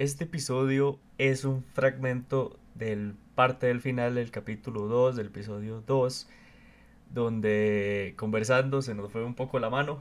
Este episodio es un fragmento del parte del final del capítulo 2, del episodio 2, donde conversando se nos fue un poco la mano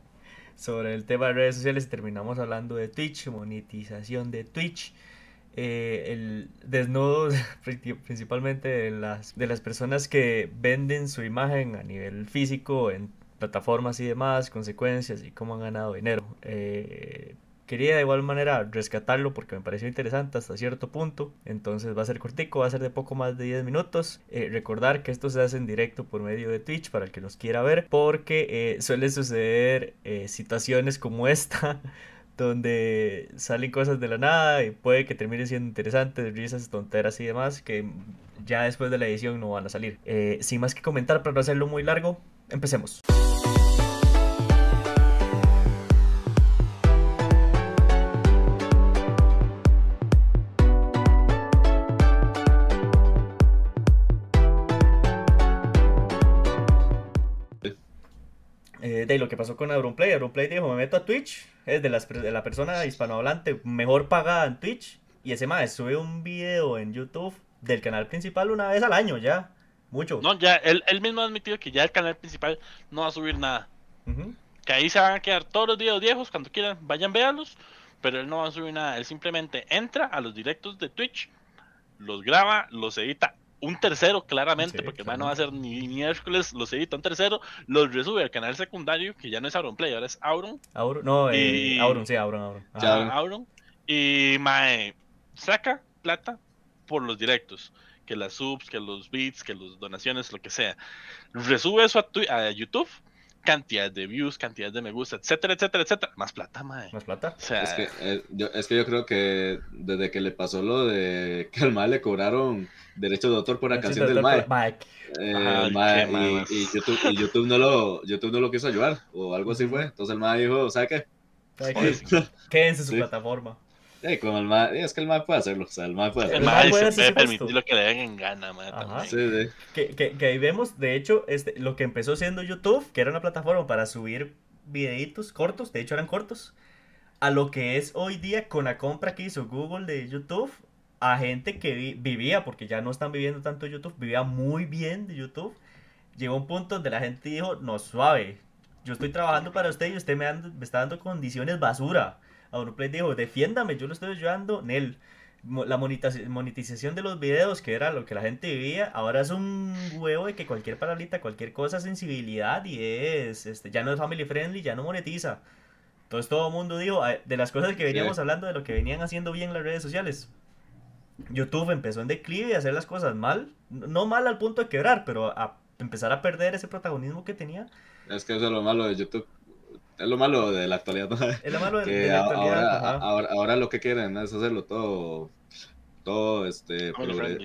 sobre el tema de redes sociales terminamos hablando de Twitch, monetización de Twitch. Eh, el desnudo principalmente de las, de las personas que venden su imagen a nivel físico en plataformas y demás, consecuencias y cómo han ganado dinero. Eh, quería de igual manera rescatarlo porque me pareció interesante hasta cierto punto. Entonces va a ser cortico, va a ser de poco más de 10 minutos. Eh, recordar que esto se hace en directo por medio de Twitch para el que nos quiera ver porque eh, suele suceder situaciones como esta. donde salen cosas de la nada y puede que termine siendo interesantes, risas, tonteras y demás, que ya después de la edición no van a salir. sin más que comentar, para no hacerlo muy largo, empecemos. De lo que pasó con Auronplay. Auronplay dijo, me meto a Twitch, es de, de la persona hispanohablante mejor pagada en Twitch. Y ese más sube un video en YouTube del canal principal una vez al año ya. Mucho. No, ya, él, mismo ha admitido que ya el canal principal no va a subir nada. Que ahí se van a quedar todos los videos viejos, cuando quieran, vayan, véanlos. Pero él no va a subir nada. Él simplemente entra a los directos de Twitch, los graba, los edita un tercero, claramente, porque no va a ser ni miércoles, los edita un tercero, los resube al canal secundario, que ya no es Auron Play, ahora es Auron. Auron, no, eh, Auron, sí, Auron, Auron. Auron. Y Mae saca plata por los directos, que las subs, que los beats, que las donaciones, lo que sea. Resube eso a, a YouTube cantidad de views, cantidad de me gusta, etcétera, etcétera, etcétera. Más plata, mae. Más plata. es, que, eh, yo, es que yo creo que desde que le pasó lo de que al mae le cobraron derechos de autor por la canción del mae. Eh, y, YouTube, y, YouTube, no lo, YouTube no lo quiso ayudar o algo así fue. Entonces el mae dijo, ¿sabe qué? Quédense su plataforma. Con el ma... es que el MAE puede hacerlo, o sea, el MAE puede hacerlo. El MAE puede permitir lo que le den en gana, Sí, sí. Que, que, que, ahí vemos, de hecho, este, lo que empezó siendo YouTube, que era una plataforma para subir videitos cortos, de hecho eran cortos, a lo que es hoy día con la compra que hizo Google de YouTube, a gente que vivía, porque ya no están viviendo tanto YouTube, vivía muy bien de YouTube, llegó un punto donde la gente dijo, no, suave, yo estoy trabajando para usted y usted me, me está dando condiciones basura Auronplay dijo, defiéndame, yo lo estoy ayudando. Nel, la monetización de los videos, que era lo que la gente vivía, ahora es un huevo de que cualquier palabrita, cualquier cosa, sensibilidad y es, este, ya no es family friendly, ya no monetiza. Entonces todo el mundo dijo, de las cosas que veníamos hablando, de lo que venían haciendo bien las redes sociales. YouTube empezó en declive y hacer las cosas mal, no mal al punto de quebrar, pero a empezar a perder ese protagonismo que tenía. Es que eso es lo malo de YouTube es lo malo de la actualidad. Es lo malo de, la actualidad. Ahora, ahora, lo que quieren es hacerlo todo, todo este,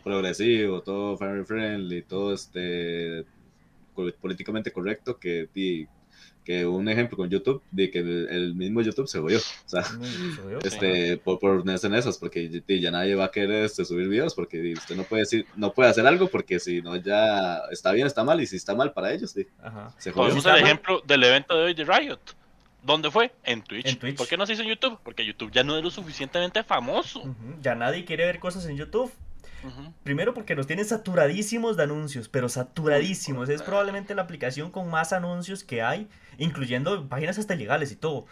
progresivo, todo family friendly, todo este, políticamente correcto, que, que un ejemplo con YouTube, de que el, mismo YouTube se voyó. O sea, este, por, por en esas, porque ya nadie va a querer este, subir videos, porque usted no puede decir, no puede hacer algo, porque si no ya está bien, está mal, y si está mal para ellos, sí, se jodió. el ejemplo del evento de hoy de Riot ¿Dónde fue? En Twitch. ¿Por qué no se hizo en YouTube? Porque YouTube ya no es lo suficientemente famoso. Ya nadie quiere ver cosas en YouTube. Primero porque nos tienen saturadísimos de anuncios, pero saturadísimos. Es probablemente la aplicación con más anuncios que hay, incluyendo páginas hasta ilegales y todo.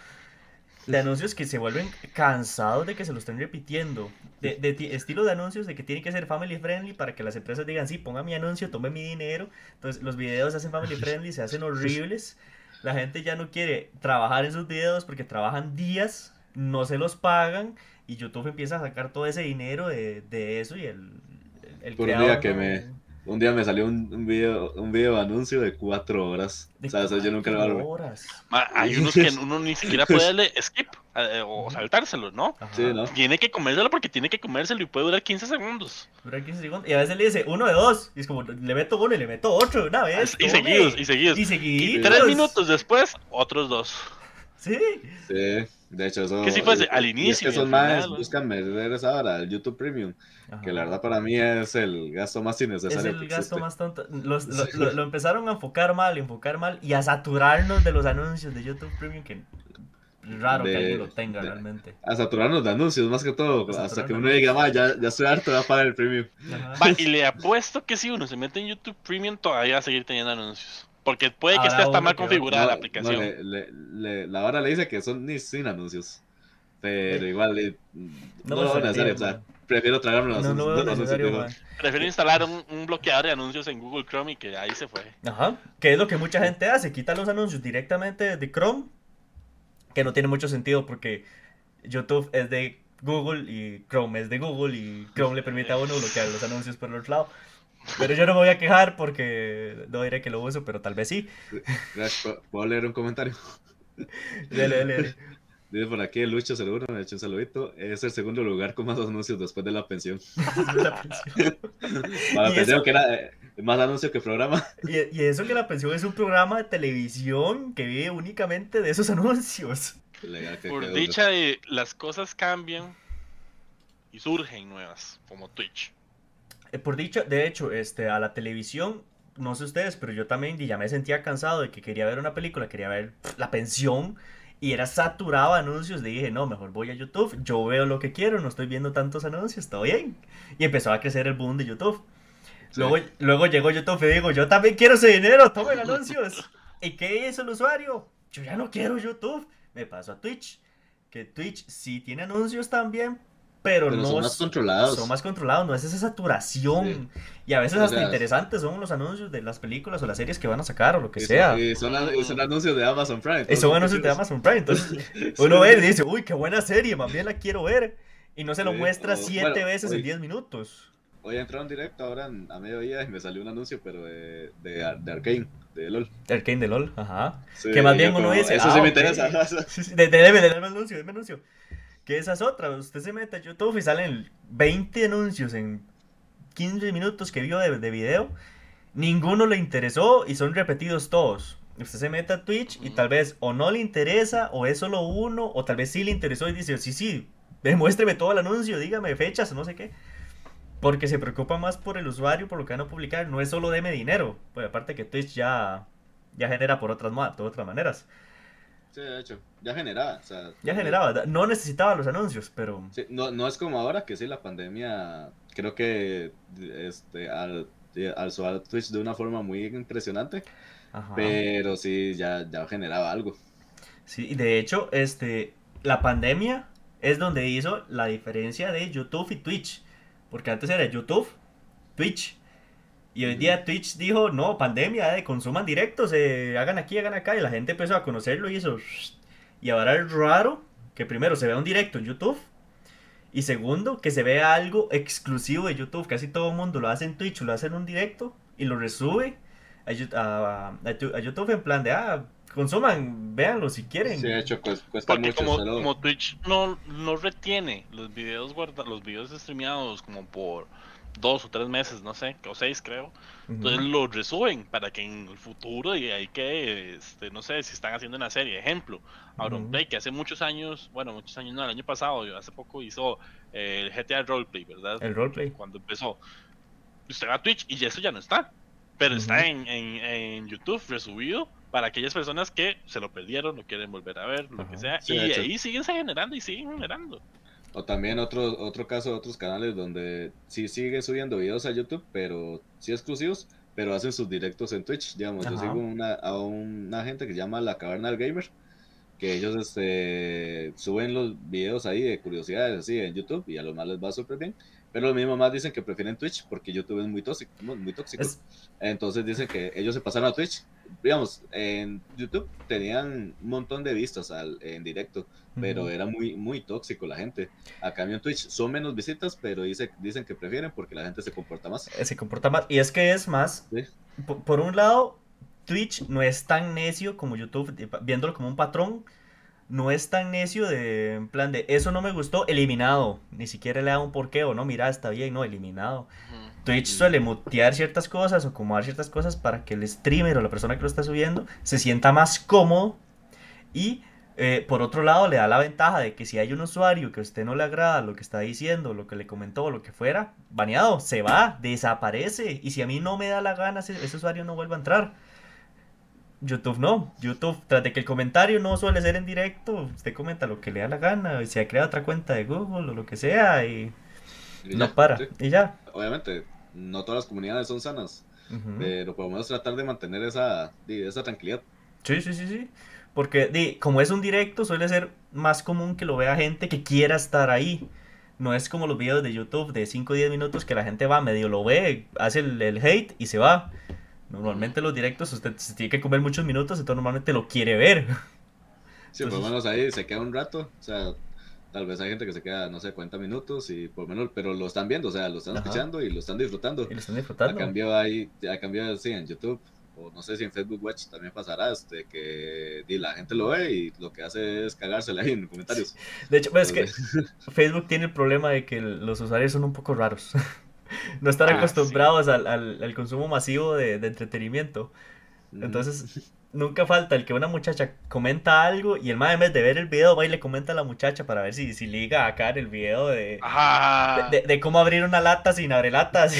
De anuncios que se vuelven cansados de que se lo estén repitiendo. De, estilo de anuncios de que tiene que ser family friendly para que las empresas digan, sí, ponga mi anuncio, tome mi dinero. Entonces los videos se hacen family friendly, se hacen horribles. La gente ya no quiere trabajar en sus videos porque trabajan días, no se los pagan y YouTube empieza a sacar todo ese dinero de, eso y el, el Por un día que me un día me salió un, un video un video anuncio de cuatro horas. o sea, yo nunca lo horas. hay unos que uno ni siquiera puede darle skip o saltárselo, ¿no? Sí, ¿no? Tiene que comérselo porque tiene que comérselo y puede durar 15 segundos. Dura 15 segundos. Y a veces le dice uno de dos. Y es como, le meto uno y le meto otro una vez. Y seguidos, y seguidos. Y seguidos. Y tres minutos después, otros dos. Sí. Sí. De hecho, eso. Que si fuese al inicio. Es que esos más buscan meter esa hora, el YouTube Premium. Que la verdad para mí es el gasto más innecesario. Es el gasto más tonto. Los, lo, lo, empezaron a enfocar mal, enfocar mal y a saturarnos de los anuncios de YouTube Premium que raro que alguien lo tenga realmente. A saturarnos de anuncios, más que todo. Hasta que uno diga, ya, ya estoy harto, voy a pagar el premium. y le apuesto que si uno se mete en YouTube Premium, todavía va a seguir teniendo anuncios. Porque puede que esté hasta mal configurada la aplicación. la hora le dice que son ni sin anuncios. Pero igual, no, lo van a hacer. O sea, prefiero tragarme los, anuncios. Prefiero instalar un, un, bloqueador de anuncios en Google Chrome y que ahí se fue. Ajá, que es lo que mucha gente hace, quita los anuncios directamente de Chrome que no tiene mucho sentido porque YouTube es de Google y Chrome es de Google y Chrome le permite a uno bloquear los anuncios por el otro lado. Pero yo no me voy a quejar porque no diré que lo uso, pero tal vez sí. Gracias. ¿Puedo leer un comentario? Dale, dale. Dice por aquí Lucho 01, me ha hecho un saludito. Es el segundo lugar con más anuncios después de la pensión. la pensión. Para la pensión, que era eh, más anuncio que programa. Y, y, eso que la pensión es un programa de televisión que vive únicamente de esos anuncios. Por dicha de las cosas cambian y surgen nuevas, como Twitch. Eh, por dicha, de hecho, este, a la televisión, no sé ustedes, pero yo también ya me sentía cansado de que quería ver una película, quería ver la pensión y era saturado de anuncios. Le dije, no, mejor voy a YouTube, yo veo lo que quiero, no estoy viendo tantos anuncios, está bien. Y empezó a crecer el boom de YouTube. Luego, luego llegó YouTube y digo, yo también quiero ese dinero, tomen anuncios. ¿Y qué hizo el usuario? Yo ya no quiero YouTube. Me paso a Twitch. Que Twitch sí tiene anuncios también, pero, no son más controlados. Son más controlados, no es esa saturación. Y a veces hasta interesantes son los anuncios de las películas o las series que van a sacar o lo que sea. Y son, anuncios de Amazon Prime. Y son anuncios de Amazon Prime. Entonces uno ve y dice, uy, qué buena serie, más bien la quiero ver. Y no se lo muestra siete veces en diez minutos. Hoy entrado en directo ahora a mediodía y me salió un anuncio, pero de, de, de Arkane, de LOL. De Arkane de LOL, ajá. que más bien uno dice. Eso sí ah, me interesa. de, debe de anuncio, debe anuncio. Que esa es otra. Usted se mete a YouTube y salen 20 anuncios en 15 minutos que vio de, de video. Ninguno le interesó y son repetidos todos. Usted se mete a Twitch y tal vez o no le interesa o es solo uno o tal vez sí le interesó y dice, sí, sí, demuéstreme todo el anuncio, dígame fechas, no sé qué. Porque se preocupa más por el usuario, por lo que van a publicar. No es solo deme dinero. Pues aparte que Twitch ya, ya genera por otras, de otras maneras. Sí, de hecho, ya generaba. ya generaba, no necesitaba los anuncios, pero... no, no es como ahora que sí, la pandemia creo que este, al, alzó a Twitch de una forma muy impresionante, pero sí, ya, ya generaba algo. Sí, y de hecho, este, la pandemia es donde hizo la diferencia de YouTube y Twitch, porque antes era YouTube, Twitch, y hoy día Twitch dijo, no, pandemia, eh, consuman directos, eh, hagan aquí, hagan acá. Y la gente empezó a conocerlo y eso. Y ahora es raro que primero se vea un directo en YouTube. Y segundo, que se vea algo exclusivo de YouTube. Casi todo el mundo lo hace en Twitch, lo hace en un directo y lo resube a, YouTube en plan de, ah, consuman, véanlo si quieren. Sí, de hecho, cuesta Porque como, como, Twitch no, no retiene los videos guarda, los videos streameados como por dos o tres meses, no sé, o seis creo. Entonces lo resuben para que en el futuro y hay que, este, no sé, si están haciendo una serie. Ejemplo, Auronplay, que hace muchos años, bueno, muchos años no, el año pasado, hace poco hizo eh, el GTA Roleplay, ¿verdad? El Roleplay. Cuando empezó. Usted va a Twitch y eso ya no está. Pero está en, en, en, YouTube resubido para aquellas personas que se lo perdieron, lo quieren volver a ver, lo que sea. y ahí siguen generando y siguen generando. O también otro, otro caso de otros canales donde sí sigue subiendo videos a YouTube, pero sí exclusivos, pero hacen sus directos en Twitch. Digamos, yo sigo una, a una gente que se llama La Caverna del Gamer, que ellos este, suben los videos ahí de curiosidades así en YouTube y a lo más les va súper bien. Pero los mismos más dicen que prefieren Twitch porque YouTube es muy tóxico. Muy tóxico. Entonces dicen que ellos se pasaron a Twitch. Digamos, en YouTube tenían un montón de vistas al, en directo, pero era muy, muy tóxico la gente. A cambio en Twitch son menos visitas, pero dice, dicen que prefieren porque la gente se comporta más. Eh, se comporta más. Y es que es más, por un lado, Twitch no es tan necio como YouTube, viéndolo como un patrón no es tan necio de, en plan de, eso no me gustó, eliminado. Ni siquiera le da un porqué o no, mira, está bien, no, eliminado. Twitch suele mutear ciertas cosas o acomodar ciertas cosas para que el streamer o la persona que lo está subiendo se sienta más cómodo y eh, por otro lado le da la ventaja de que si hay un usuario que a usted no le agrada lo que está diciendo, lo que le comentó, lo que fuera, baneado, se va, desaparece y si a mí no me da la gana ese, ese usuario no vuelve a entrar. YouTube no. YouTube, tras de que el comentario no suele ser en directo, usted comenta lo que le da la gana, y se crea otra cuenta de Google o lo que sea, y, no para, y ya. Obviamente, no todas las comunidades son sanas, pero podemos tratar de mantener esa, esa tranquilidad. Sí, sí, sí, sí. Porque como es un directo, suele ser más común que lo vea gente que quiera estar ahí. No es como los videos de YouTube de 5 o 10 minutos que la gente va, medio lo ve, hace el, hate y se va. Normalmente los directos usted se tiene que comer muchos minutos, entonces normalmente lo quiere ver. Sí, por lo menos ahí se queda un rato. O sea, tal vez hay gente que se queda, no sé, 40 minutos y por menos, pero lo están viendo, o sea, lo están escuchando y lo están disfrutando. Y lo están disfrutando. A cambio ahí, a cambio sí, en YouTube no sé si en Facebook Watch también pasará, este, que la gente lo ve y lo que hace es cagársela ahí en los comentarios. De hecho, pues, es que Facebook tiene el problema de que los usuarios son un poco raros. No están ah, acostumbrados al, consumo masivo de, entretenimiento. Entonces, nunca falta el que una muchacha comenta algo y el más en vez de ver el video va y le comenta a la muchacha para ver si, si liga acá en el video de, de, de, cómo abrir una lata sin abrir latas.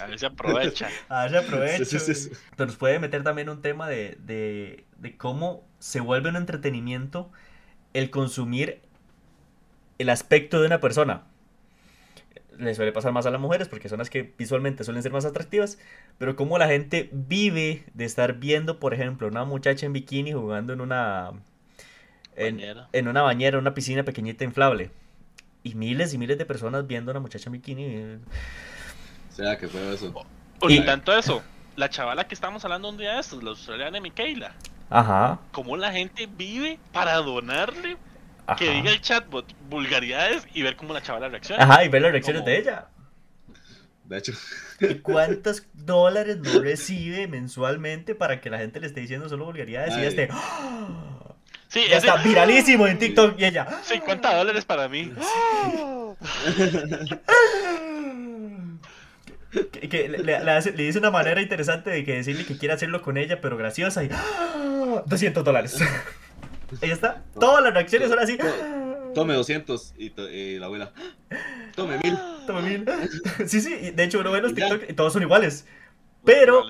A ver se aprovecha. A ver se aprovecha. Pero nos puede meter también un tema de, de, de cómo se vuelve un entretenimiento el consumir el aspecto de una persona. Le suele pasar más a las mujeres porque son las que visualmente suelen ser más atractivas, pero cómo la gente vive de estar viendo, por ejemplo, una muchacha en bikini jugando en una en, en una bañera, una piscina pequeñita inflable. Y miles y miles de personas viendo a una muchacha en bikini sea, que fue eso. Y tanto eso, la chavala que estábamos hablando un día de estos, la australiana Michaela. Ajá. Cómo la gente vive para donarle que diga el chatbot vulgaridades y ver cómo la chavala reacciona. Ajá, y ver las reacciones de ella. De hecho. ¿Y cuántos dólares no recibe mensualmente para que la gente le esté diciendo solo vulgaridades y ya esté. Sí, ya está viralísimo en TikTok y ella. 50 dólares para mí. que, le, dice una manera interesante de que decirle que quiere hacerlo con ella, pero graciosa y 200 ¡ah! dólares. Ahí está. Todas las reacciones son así. Tome 200 y, la abuela. Tome 1000. Tome 1000. Sí, sí. De hecho, uno ve los TikTok y todos son iguales. Pero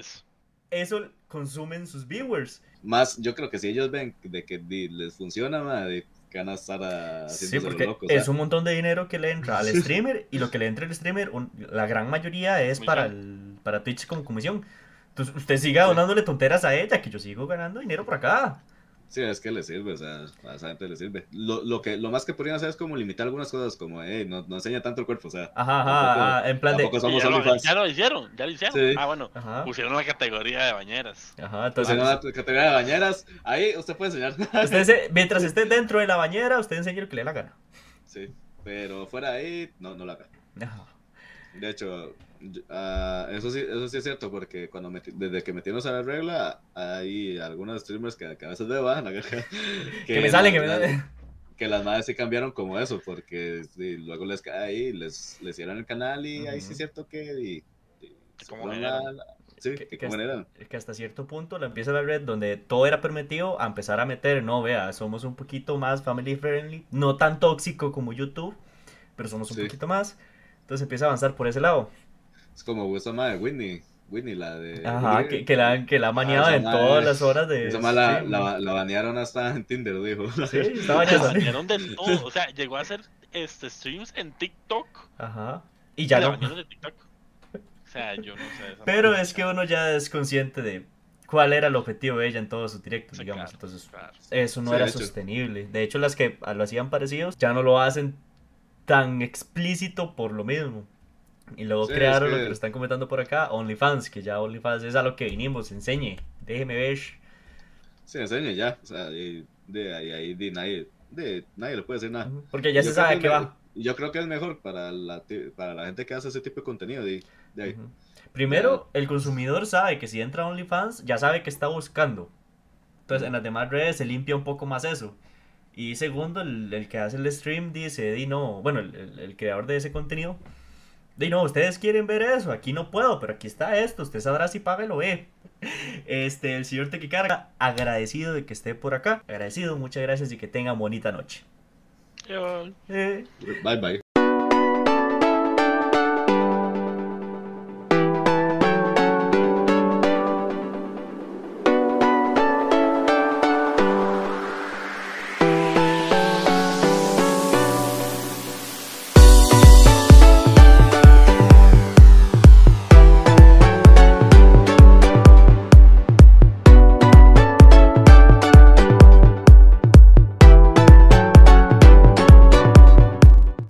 eso consumen sus viewers. Más, yo creo que si ellos ven de que les funciona, de van a estar Sí, porque es un montón de dinero que le entra al streamer y lo que le entra al streamer, la gran mayoría es para, el, para Twitch como comisión. Entonces usted siga donándole tonteras a ella, que yo sigo ganando dinero por acá. Sí, es que le sirve, o sea, a esa gente le sirve. Lo, lo, que, lo más que podrían hacer es como limitar algunas cosas, como, eh, no, no enseña tanto el cuerpo, o sea. Ajá, ajá, en plan de. Somos ya, lo, ya, lo, hicieron, ya lo hicieron. Ah, bueno, pusieron la categoría de bañeras. Ajá, entonces. Pusieron la categoría de bañeras, ahí usted puede enseñar. Usted mientras esté dentro de la bañera, usted enseña lo que le dé la gana. Sí, pero fuera de ahí, no, no la haga. De hecho, Uh, eso, sí, eso sí es cierto, porque cuando desde que metimos a la regla, hay algunos streamers que, a veces veo, que, me salen, que me salen. Que las madres sí cambiaron como eso, porque luego les cae ahí, les, les cierran el canal y ahí sí es cierto que. Y, como sí, que, que, hasta, que, hasta, cierto punto la empieza la red donde todo era permitido a empezar a meter, no, vea, somos un poquito más family friendly, no tan tóxico como YouTube, pero somos un poquito más. Entonces empieza a avanzar por ese lado. Es como esa madre Whitney. Whitney, la de. Ajá, que, que, la, que la ha baneado en todas las horas de. Esa la, la, la, banearon hasta en Tinder, dijo. Sí, estaba La banearon de todo. O sea, llegó a hacer este, streams en TikTok. Ajá. Y ya no. de TikTok. O sea, yo no sé. Pero es que uno ya es consciente de cuál era el objetivo de ella en todos sus directos, digamos. Entonces, eso no era sostenible. De hecho, las que lo hacían parecidos ya no lo hacen tan explícito por lo mismo. Y luego crearon lo que lo están comentando por acá, OnlyFans, que ya OnlyFans es a lo que vinimos, enseñe, déjeme ver. Sí, enseñe ya, o sea, de, ahí de, nadie, de, nadie le puede decir nada. Porque ya se sabe a qué va. Yo creo que es mejor para la, para la gente que hace ese tipo de contenido. De, ahí. Primero, el consumidor sabe que si entra a OnlyFans, ya sabe que está buscando. Entonces, en las demás redes se limpia un poco más eso. Y segundo, el, que hace el stream dice, di no, bueno, el, el creador de ese contenido de no, ustedes quieren ver eso, aquí no puedo, pero aquí está esto, usted sabrá si paga y lo ve. Este, el señor Tequicarga, agradecido de que esté por acá, agradecido, muchas gracias y que tenga bonita noche. Eh. Bye bye.